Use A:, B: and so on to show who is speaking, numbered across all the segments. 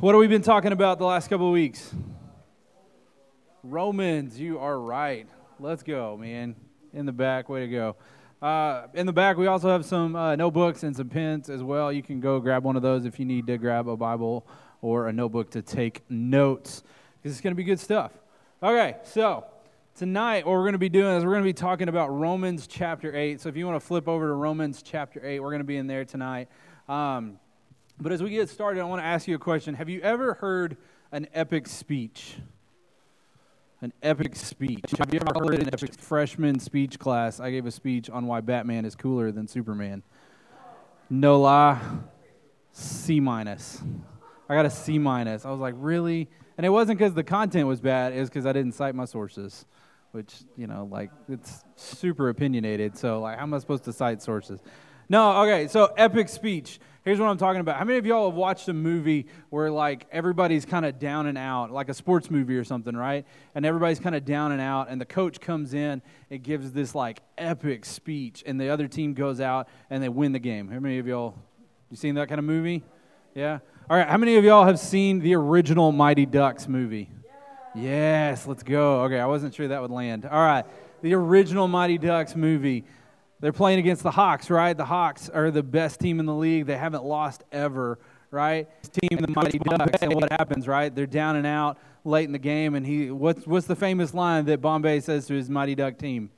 A: What have we been talking about the last couple of weeks? Romans, you are right. Let's go, man. In the back, way to go. Uh, in the back, we also have some uh, notebooks and some pens as well. You can go grab one of those if you need to grab a Bible or a notebook to take notes, because it's going to be good stuff. Okay, so tonight, what we're going to be doing is we're going to be talking about Romans chapter 8. So if you want to flip over to Romans chapter 8, we're going to be in there tonight. Um, but as we get started, I want to ask you a question. Have you ever heard an epic speech? An epic speech. Have you ever heard an epic freshman speech class? I gave a speech on why Batman is cooler than Superman. No lie, C minus. I got a C minus. I was like, really? And it wasn't because the content was bad. It was because I didn't cite my sources, which you know, like it's super opinionated. So like, how am I supposed to cite sources? No, okay. So epic speech. Here's what I'm talking about. How many of y'all have watched a movie where like everybody's kind of down and out, like a sports movie or something, right? And everybody's kind of down and out, and the coach comes in and gives this like epic speech, and the other team goes out and they win the game. How many of y'all you seen that kind of movie? Yeah. All right. How many of y'all have seen the original Mighty Ducks movie? Yes. Let's go. Okay. I wasn't sure that would land. All right. The original Mighty Ducks movie. They're playing against the Hawks, right? The Hawks are the best team in the league. They haven't lost ever, right? Team the Mighty Ducks. And what happens, right? They're down and out late in the game, and he what's what's the famous line that Bombay says to his Mighty Duck team?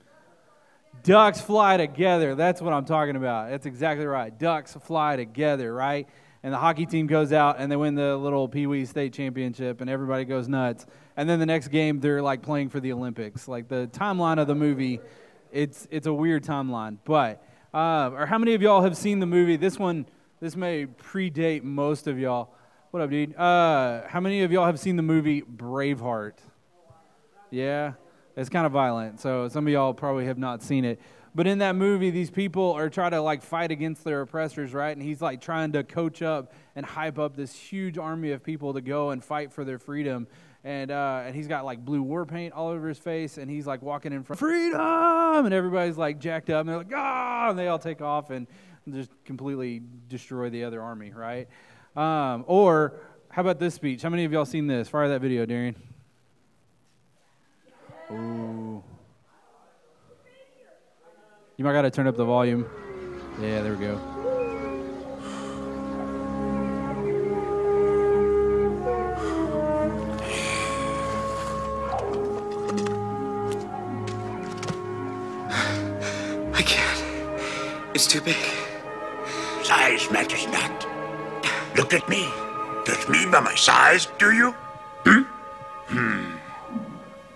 A: Ducks fly together. That's what I'm talking about. That's exactly right. Ducks fly together, right? And the hockey team goes out and they win the little Pee Wee state championship, and everybody goes nuts. And then the next game, they're like playing for the Olympics. Like the timeline of the movie it's it's a weird timeline. But uh, or how many of y'all have seen the movie? This one this may predate most of y'all. What up, dude? Uh, how many of y'all have seen the movie Braveheart? Yeah, it's kind of violent, so some of y'all probably have not seen it. But in that movie, these people are trying to like fight against their oppressors, right? And he's like trying to coach up and hype up this huge army of people to go and fight for their freedom and uh, and he's got like blue war paint all over his face, and he's like walking in front, freedom, and everybody's like jacked up, and they're like, ah, and they all take off and just completely destroy the other army, right? Um, or how about this speech? How many of y'all seen this? Fire that video, Darian. Ooh. You might got to turn up the volume. Yeah, there we go.
B: It's too big.
C: Size matters not. Look at me. Judge me by my size, do you? Hmm? Hmm.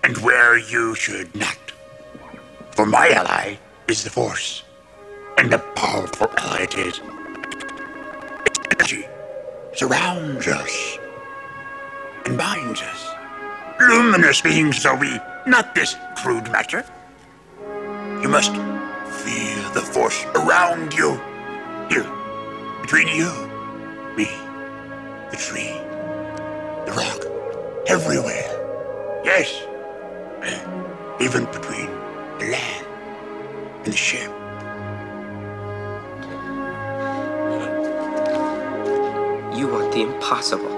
C: And where you should not. For my ally is the Force. And a powerful ally it is. Its energy surrounds us and binds us. Luminous beings are we, not this crude matter. You must the force around you. Here, between you, me, the tree, the rock, everywhere. Yes, even between the land and the ship.
B: You want the impossible.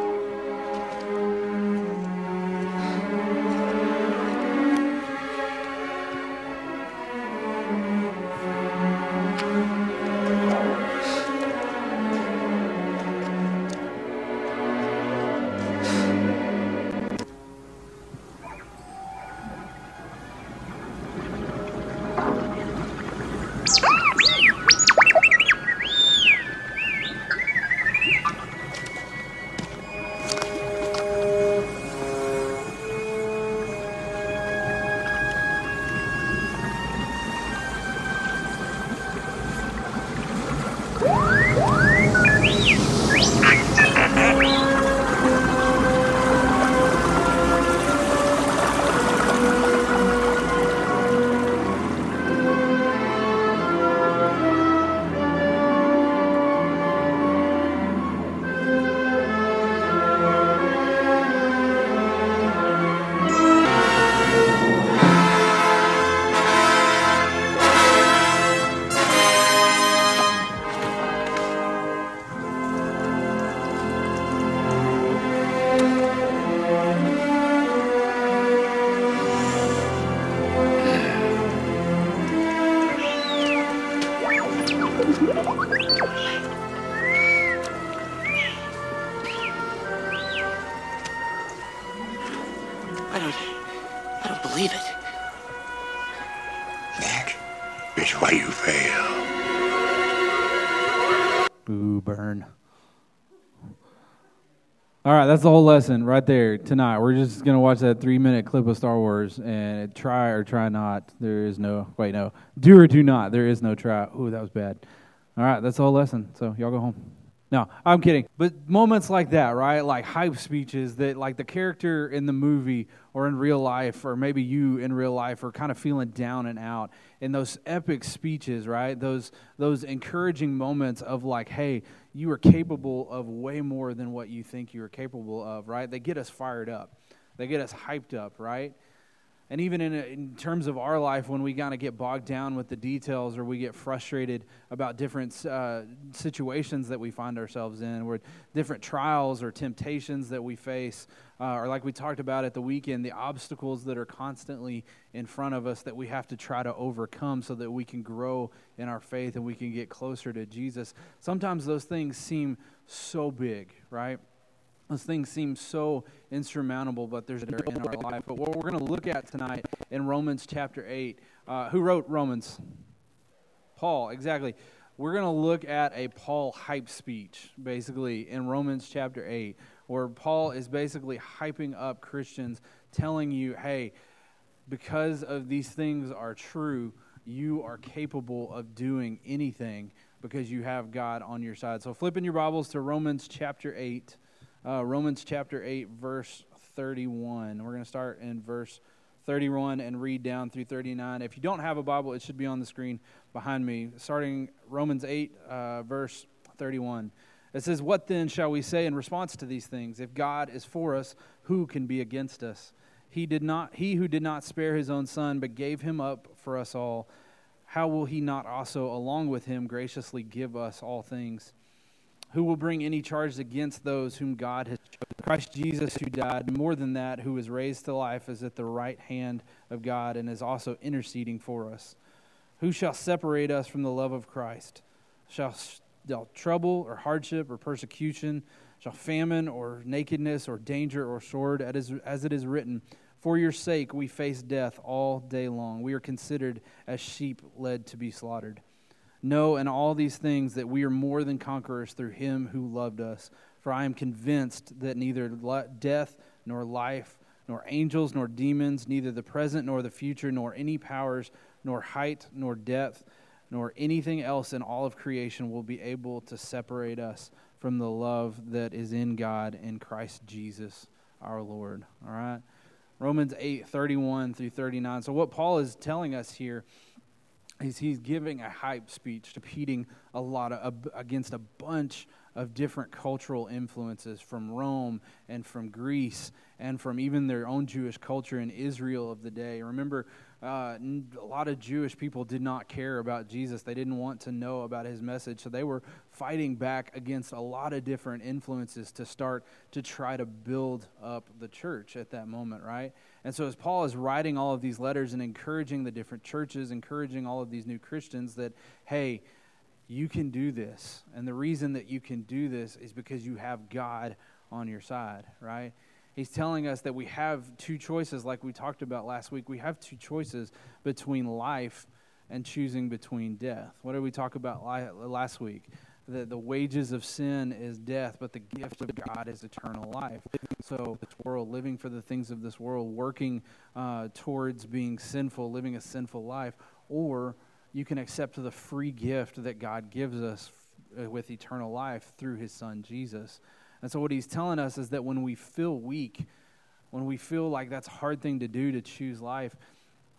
A: Right, that's the whole lesson right there tonight. We're just to watch that three minute clip of Star Wars and try or try not. There is no, wait, no. Do or do not. There is no try. Ooh, that was bad. All right, that's the whole lesson. So y'all go home. No, I'm kidding. But moments like that, right? Like hype speeches that, like the character in the movie or in real life, or maybe you in real life, are kind of feeling down and out. In those epic speeches, right? Those those encouraging moments of like, hey, you are capable of way more than what you think you are capable of, right? They get us fired up. They get us hyped up, right? And even in, in terms of our life, when we kind of get bogged down with the details or we get frustrated about different uh, situations that we find ourselves in, or different trials or temptations that we face, uh, or like we talked about at the weekend, the obstacles that are constantly in front of us that we have to try to overcome so that we can grow in our faith and we can get closer to Jesus. Sometimes those things seem so big, right? Those things seem so insurmountable, but there's a in our life. But what we're going to look at tonight in Romans chapter 8, uh, who wrote Romans? Paul, exactly. We're going to look at a Paul hype speech, basically, in Romans chapter 8, where Paul is basically hyping up Christians, telling you, hey, because of these things are true, you are capable of doing anything because you have God on your side. So flipping your Bibles to Romans chapter 8 uh, Romans chapter 8, verse 31. We're going to start in verse 31 and read down through 39. If you don't have a Bible, it should be on the screen behind me. Starting Romans 8, uh, verse 31. It says, What then shall we say in response to these things? If God is for us, who can be against us? He, did not, he who did not spare his own son, but gave him up for us all, how will he not also, along with him, graciously give us all things? Who will bring any charge against those whom God has chosen? Christ Jesus, who died, more than that, who was raised to life, is at the right hand of God and is also interceding for us. Who shall separate us from the love of Christ? Shall, shall trouble or hardship or persecution, shall famine or nakedness or danger or sword, as it is written, For your sake we face death all day long. We are considered as sheep led to be slaughtered. Know in all these things that we are more than conquerors through him who loved us. For I am convinced that neither death nor life, nor angels nor demons, neither the present nor the future, nor any powers, nor height nor depth, nor anything else in all of creation will be able to separate us from the love that is in God in Christ Jesus our Lord. All right? Romans 8 31 through 39. So, what Paul is telling us here he's, he's giving a hype speech, competing a lot of, against a bunch of different cultural influences from Rome and from Greece and from even their own Jewish culture in Israel of the day. Remember, uh, a lot of Jewish people did not care about Jesus. They didn't want to know about his message. So they were fighting back against a lot of different influences to start to try to build up the church at that moment, right? And so as Paul is writing all of these letters and encouraging the different churches, encouraging all of these new Christians that, hey, you can do this. And the reason that you can do this is because you have God on your side, right? He's telling us that we have two choices, like we talked about last week. We have two choices between life and choosing between death. What did we talk about last week? That the wages of sin is death, but the gift of God is eternal life. So, this world, living for the things of this world, working uh, towards being sinful, living a sinful life, or you can accept the free gift that God gives us uh, with eternal life through his son Jesus. And so, what he's telling us is that when we feel weak, when we feel like that's a hard thing to do to choose life,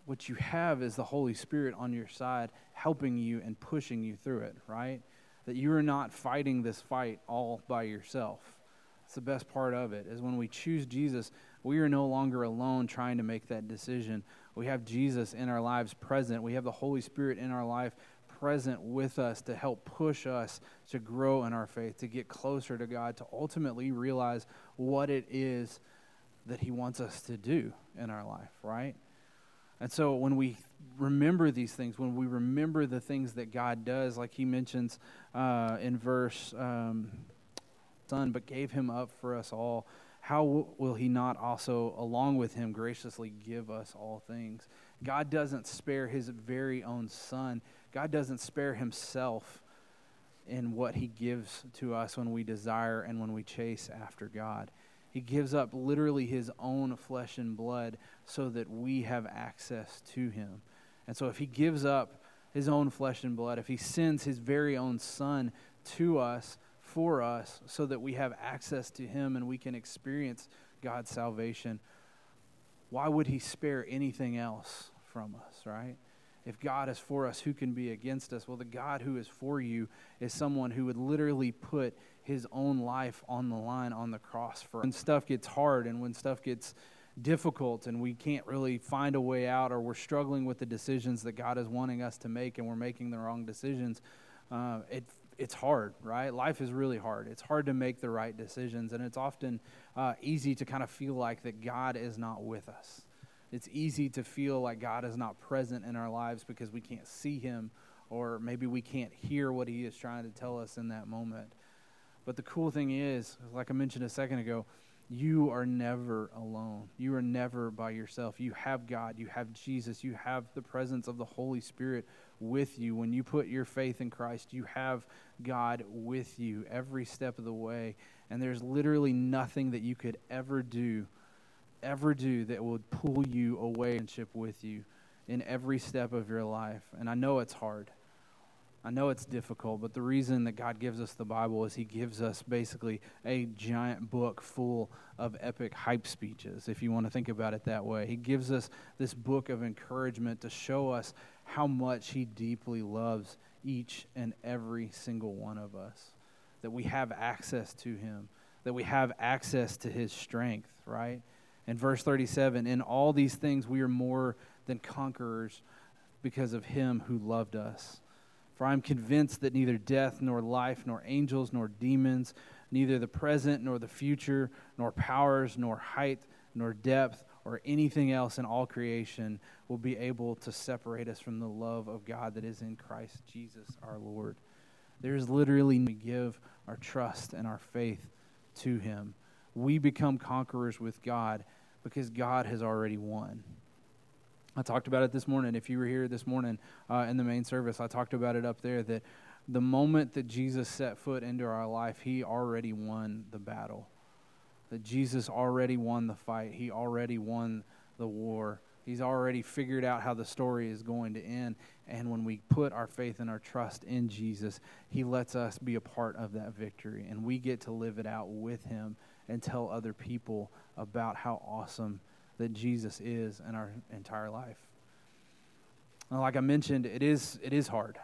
A: what you have is the Holy Spirit on your side helping you and pushing you through it, right? That you are not fighting this fight all by yourself. That's the best part of it, is when we choose Jesus, we are no longer alone trying to make that decision. We have Jesus in our lives present. We have the Holy Spirit in our life present with us to help push us to grow in our faith, to get closer to God, to ultimately realize what it is that He wants us to do in our life, right? And so when we remember these things, when we remember the things that God does, like He mentions uh, in verse um, Son, but gave Him up for us all, how will he not also, along with him, graciously give us all things? God doesn't spare his very own son, God doesn't spare himself in what he gives to us when we desire and when we chase after God. He gives up literally his own flesh and blood so that we have access to him. And so, if he gives up his own flesh and blood, if he sends his very own son to us, for us, so that we have access to him and we can experience God's salvation, why would he spare anything else from us, right? If God is for us, who can be against us? Well, the God who is for you is someone who would literally put his own life on the line on the cross for when stuff gets hard and when stuff gets difficult and we can't really find a way out or we're struggling with the decisions that God is wanting us to make and we're making the wrong decisions. Uh, it it's hard, right? Life is really hard. It's hard to make the right decisions, and it's often uh, easy to kind of feel like that God is not with us. It's easy to feel like God is not present in our lives because we can't see Him, or maybe we can't hear what He is trying to tell us in that moment. But the cool thing is, like I mentioned a second ago, you are never alone. You are never by yourself. You have God, you have Jesus, you have the presence of the Holy Spirit with you. When you put your faith in Christ, you have God with you every step of the way. And there's literally nothing that you could ever do, ever do that would pull you away and ship with you in every step of your life. And I know it's hard. I know it's difficult, but the reason that God gives us the Bible is He gives us basically a giant book full of epic hype speeches, if you want to think about it that way. He gives us this book of encouragement to show us how much He deeply loves each and every single one of us, that we have access to Him, that we have access to His strength, right? In verse 37, in all these things we are more than conquerors because of Him who loved us. For I am convinced that neither death, nor life, nor angels, nor demons, neither the present, nor the future, nor powers, nor height, nor depth, or anything else in all creation will be able to separate us from the love of God that is in Christ Jesus our Lord. There's literally we give our trust and our faith to Him. We become conquerors with God because God has already won. I talked about it this morning. If you were here this morning uh, in the main service, I talked about it up there that the moment that Jesus set foot into our life, he already won the battle. That Jesus already won the fight, he already won the war. He's already figured out how the story is going to end. And when we put our faith and our trust in Jesus, He lets us be a part of that victory. And we get to live it out with Him and tell other people about how awesome that Jesus is in our entire life. Now, like I mentioned, it is, it is hard.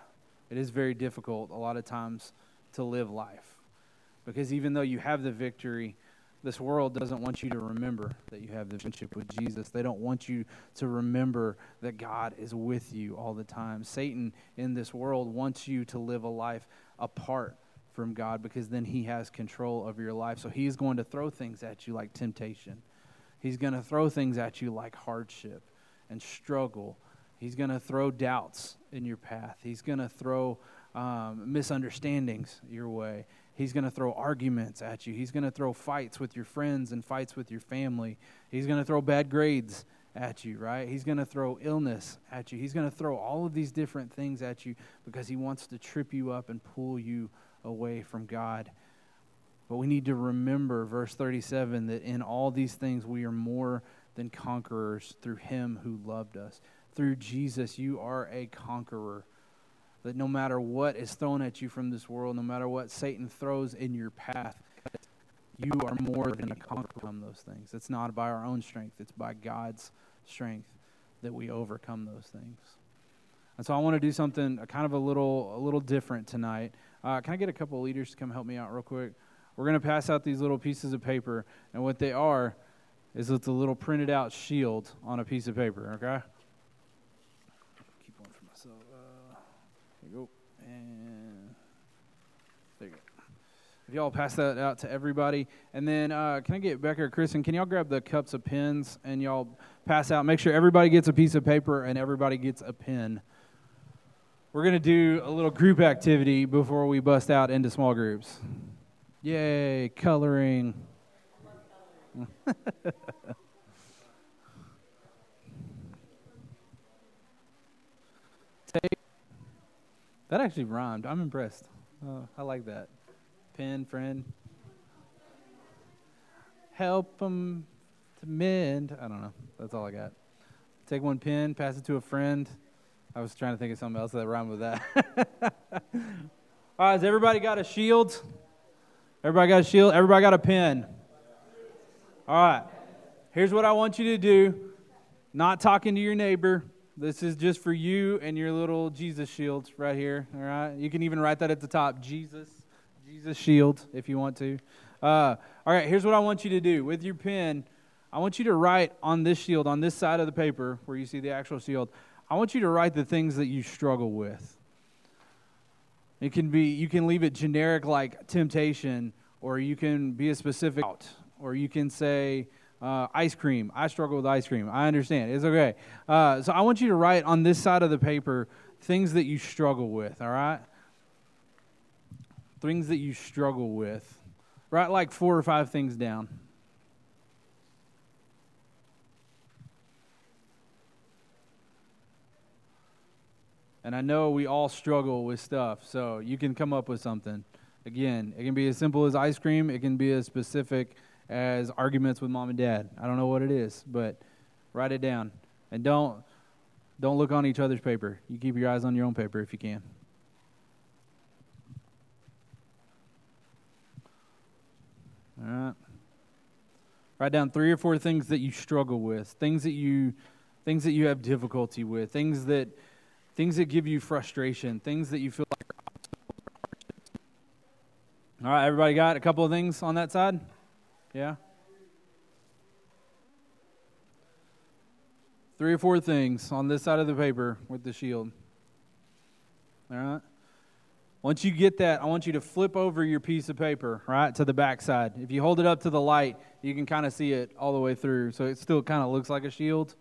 A: It is very difficult a lot of times to live life. Because even though you have the victory, this world doesn't want you to remember that you have the friendship with Jesus. They don't want you to remember that God is with you all the time. Satan in this world wants you to live a life apart from God because then he has control of your life. So he's going to throw things at you like temptation. He's going to throw things at you like hardship and struggle. He's going to throw doubts in your path. He's going to throw um, misunderstandings your way. He's going to throw arguments at you. He's going to throw fights with your friends and fights with your family. He's going to throw bad grades at you, right? He's going to throw illness at you. He's going to throw all of these different things at you because he wants to trip you up and pull you away from God. But we need to remember, verse 37, that in all these things we are more than conquerors through him who loved us. Through Jesus, you are a conqueror. That no matter what is thrown at you from this world, no matter what Satan throws in your path, you are more than a conqueror from those things. It's not by our own strength, it's by God's strength that we overcome those things. And so I want to do something kind of a little a little different tonight. Uh, can I get a couple of leaders to come help me out real quick? We're going to pass out these little pieces of paper, and what they are is it's a little printed out shield on a piece of paper, okay? Keep one for myself. Uh, there you go. And there you go. If y'all pass that out to everybody. And then uh, can I get Becca or Kristen, can y'all grab the cups of pens and y'all pass out? Make sure everybody gets a piece of paper and everybody gets a pen. We're going to do a little group activity before we bust out into small groups. Yay, coloring. That actually rhymed. I'm impressed. Uh, I like that. Pen, friend. Help them to mend. I don't know. That's all I got. Take one pen, pass it to a friend. I was trying to think of something else that rhymed with that. all right, has everybody got a shield? Everybody got a shield? Everybody got a pen? All right. Here's what I want you to do not talking to your neighbor. This is just for you and your little Jesus shield right here. All right. You can even write that at the top Jesus, Jesus shield if you want to. Uh, all right. Here's what I want you to do with your pen. I want you to write on this shield, on this side of the paper where you see the actual shield, I want you to write the things that you struggle with. It can be, you can leave it generic like temptation, or you can be a specific, or you can say, uh, ice cream. I struggle with ice cream. I understand. It's okay. Uh, so I want you to write on this side of the paper things that you struggle with, all right? Things that you struggle with. Write like four or five things down. And I know we all struggle with stuff, so you can come up with something. Again, it can be as simple as ice cream, it can be as specific as arguments with mom and dad. I don't know what it is, but write it down. And don't don't look on each other's paper. You keep your eyes on your own paper if you can. All right. Write down three or four things that you struggle with, things that you things that you have difficulty with, things that things that give you frustration, things that you feel like are obstacles All right, everybody got a couple of things on that side? Yeah? Three or four things on this side of the paper with the shield. All right? Once you get that, I want you to flip over your piece of paper, right, to the back side. If you hold it up to the light, you can kind of see it all the way through. So it still kind of looks like a shield.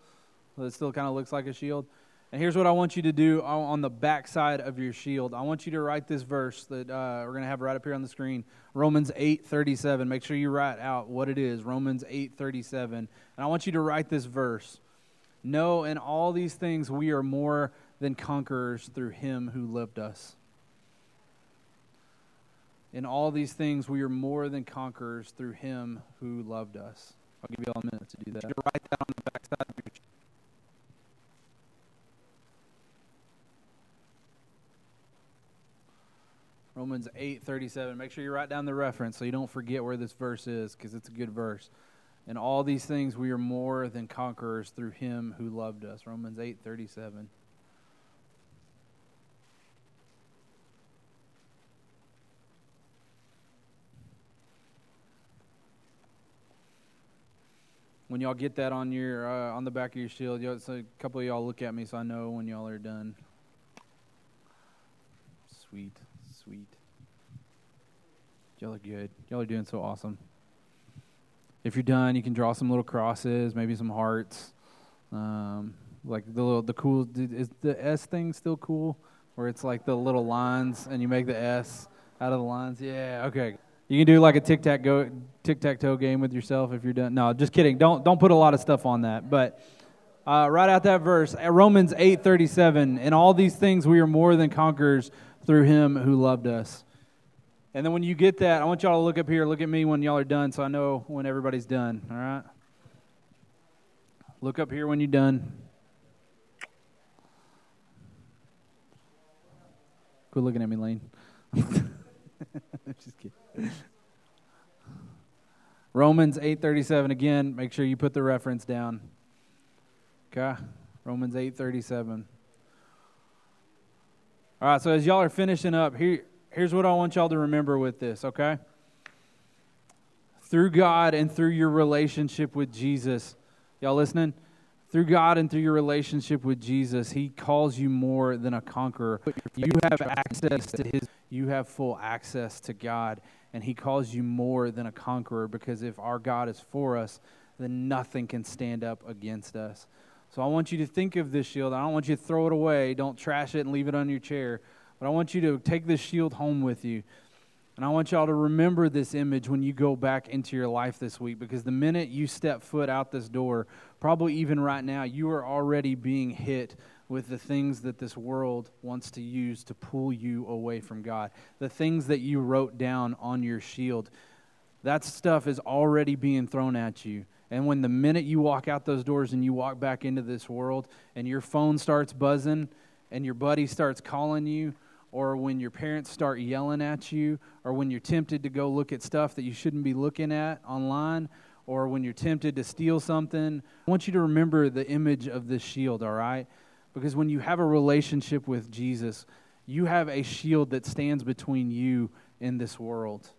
A: It still kind of looks like a shield. And here's what I want you to do on the back side of your shield. I want you to write this verse that uh, we're going to have right up here on the screen. Romans 8:37. Make sure you write out what it is. Romans 8:37. And I want you to write this verse. No, in all these things we are more than conquerors through him who loved us. In all these things we are more than conquerors through him who loved us. I'll give you all a minute to do that. write that on the back side of your Romans 8:37. Make sure you write down the reference so you don't forget where this verse is because it's a good verse. In all these things we are more than conquerors through him who loved us. Romans 8:37. When y'all get that on your uh, on the back of your shield, y'all, so a couple of y'all look at me so I know when y'all are done. Sweet sweet. Y'all are good. Y'all are doing so awesome. If you're done, you can draw some little crosses, maybe some hearts. Um, like the little, the cool. Is the S thing still cool? Where it's like the little lines, and you make the S out of the lines. Yeah. Okay. You can do like a tic tac go tic tac toe game with yourself if you're done. No, just kidding. Don't don't put a lot of stuff on that. But uh, right out that verse, Romans eight thirty seven. In all these things, we are more than conquerors through him who loved us. And then when you get that, I want y'all to look up here, look at me when y'all are done so I know when everybody's done, all right? Look up here when you're done. Quit looking at me, Lane. Just kidding. Romans 8:37 again, make sure you put the reference down. Okay? Romans 8:37. All right, so as y'all are finishing up, here, here's what I want y'all to remember with this, okay? Through God and through your relationship with Jesus, y'all listening? Through God and through your relationship with Jesus, He calls you more than a conqueror. You have access to His, you have full access to God, and He calls you more than a conqueror because if our God is for us, then nothing can stand up against us. So I want you to think of this shield. I don't want you to throw it away. Don't trash it and leave it on your chair. But I want you to take this shield home with you. And I want y'all to remember this image when you go back into your life this week because the minute you step foot out this door, probably even right now, you are already being hit with the things that this world wants to use to pull you away from God. The things that you wrote down on your shield, that stuff is already being thrown at you. And when the minute you walk out those doors and you walk back into this world and your phone starts buzzing and your buddy starts calling you, or when your parents start yelling at you, or when you're tempted to go look at stuff that you shouldn't be looking at online, or when you're tempted to steal something, I want you to remember the image of this shield, all right? Because when you have a relationship with Jesus, you have a shield that stands between you and this world.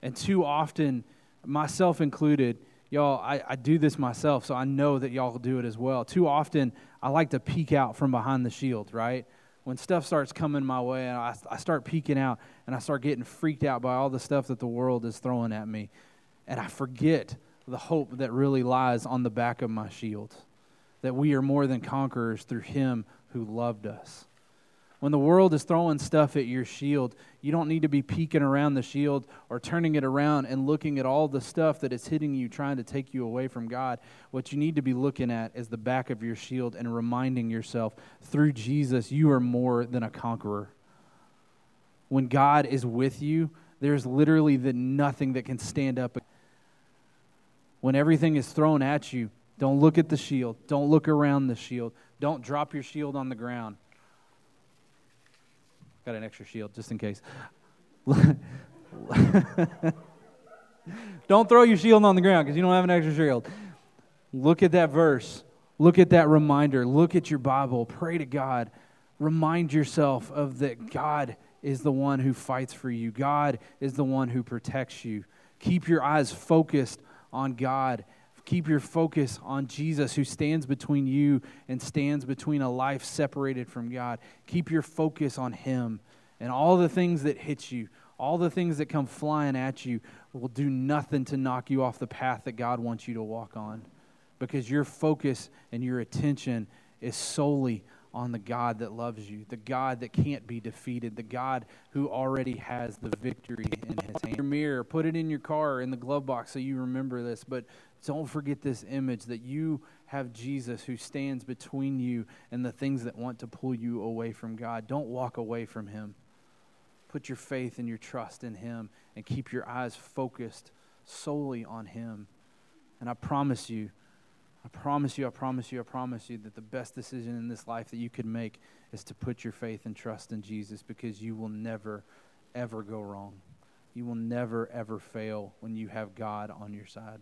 A: And too often, myself included, y'all, I, I do this myself, so I know that y'all do it as well. Too often, I like to peek out from behind the shield, right? When stuff starts coming my way and I, I start peeking out and I start getting freaked out by all the stuff that the world is throwing at me, and I forget the hope that really lies on the back of my shield that we are more than conquerors through Him who loved us. When the world is throwing stuff at your shield, you don't need to be peeking around the shield or turning it around and looking at all the stuff that is hitting you, trying to take you away from God. What you need to be looking at is the back of your shield and reminding yourself through Jesus, you are more than a conqueror. When God is with you, there's literally the nothing that can stand up. When everything is thrown at you, don't look at the shield. Don't look around the shield. Don't drop your shield on the ground Got an extra shield just in case. don't throw your shield on the ground because you don't have an extra shield. Look at that verse. Look at that reminder. Look at your Bible. Pray to God. Remind yourself of that God is the one who fights for you. God is the one who protects you. Keep your eyes focused on God Keep your focus on Jesus, who stands between you and stands between a life separated from God. Keep your focus on Him. And all the things that hit you, all the things that come flying at you, will do nothing to knock you off the path that God wants you to walk on. Because your focus and your attention is solely on the God that loves you, the God that can't be defeated, the God who already has the victory in his hand. Your mirror, put it in your car in the glove box so you remember this, but don't forget this image that you have Jesus who stands between you and the things that want to pull you away from God. Don't walk away from him. Put your faith and your trust in him and keep your eyes focused solely on him. And I promise you, I promise you, I promise you, I promise you that the best decision in this life that you could make is to put your faith and trust in Jesus because you will never, ever go wrong. You will never, ever fail when you have God on your side.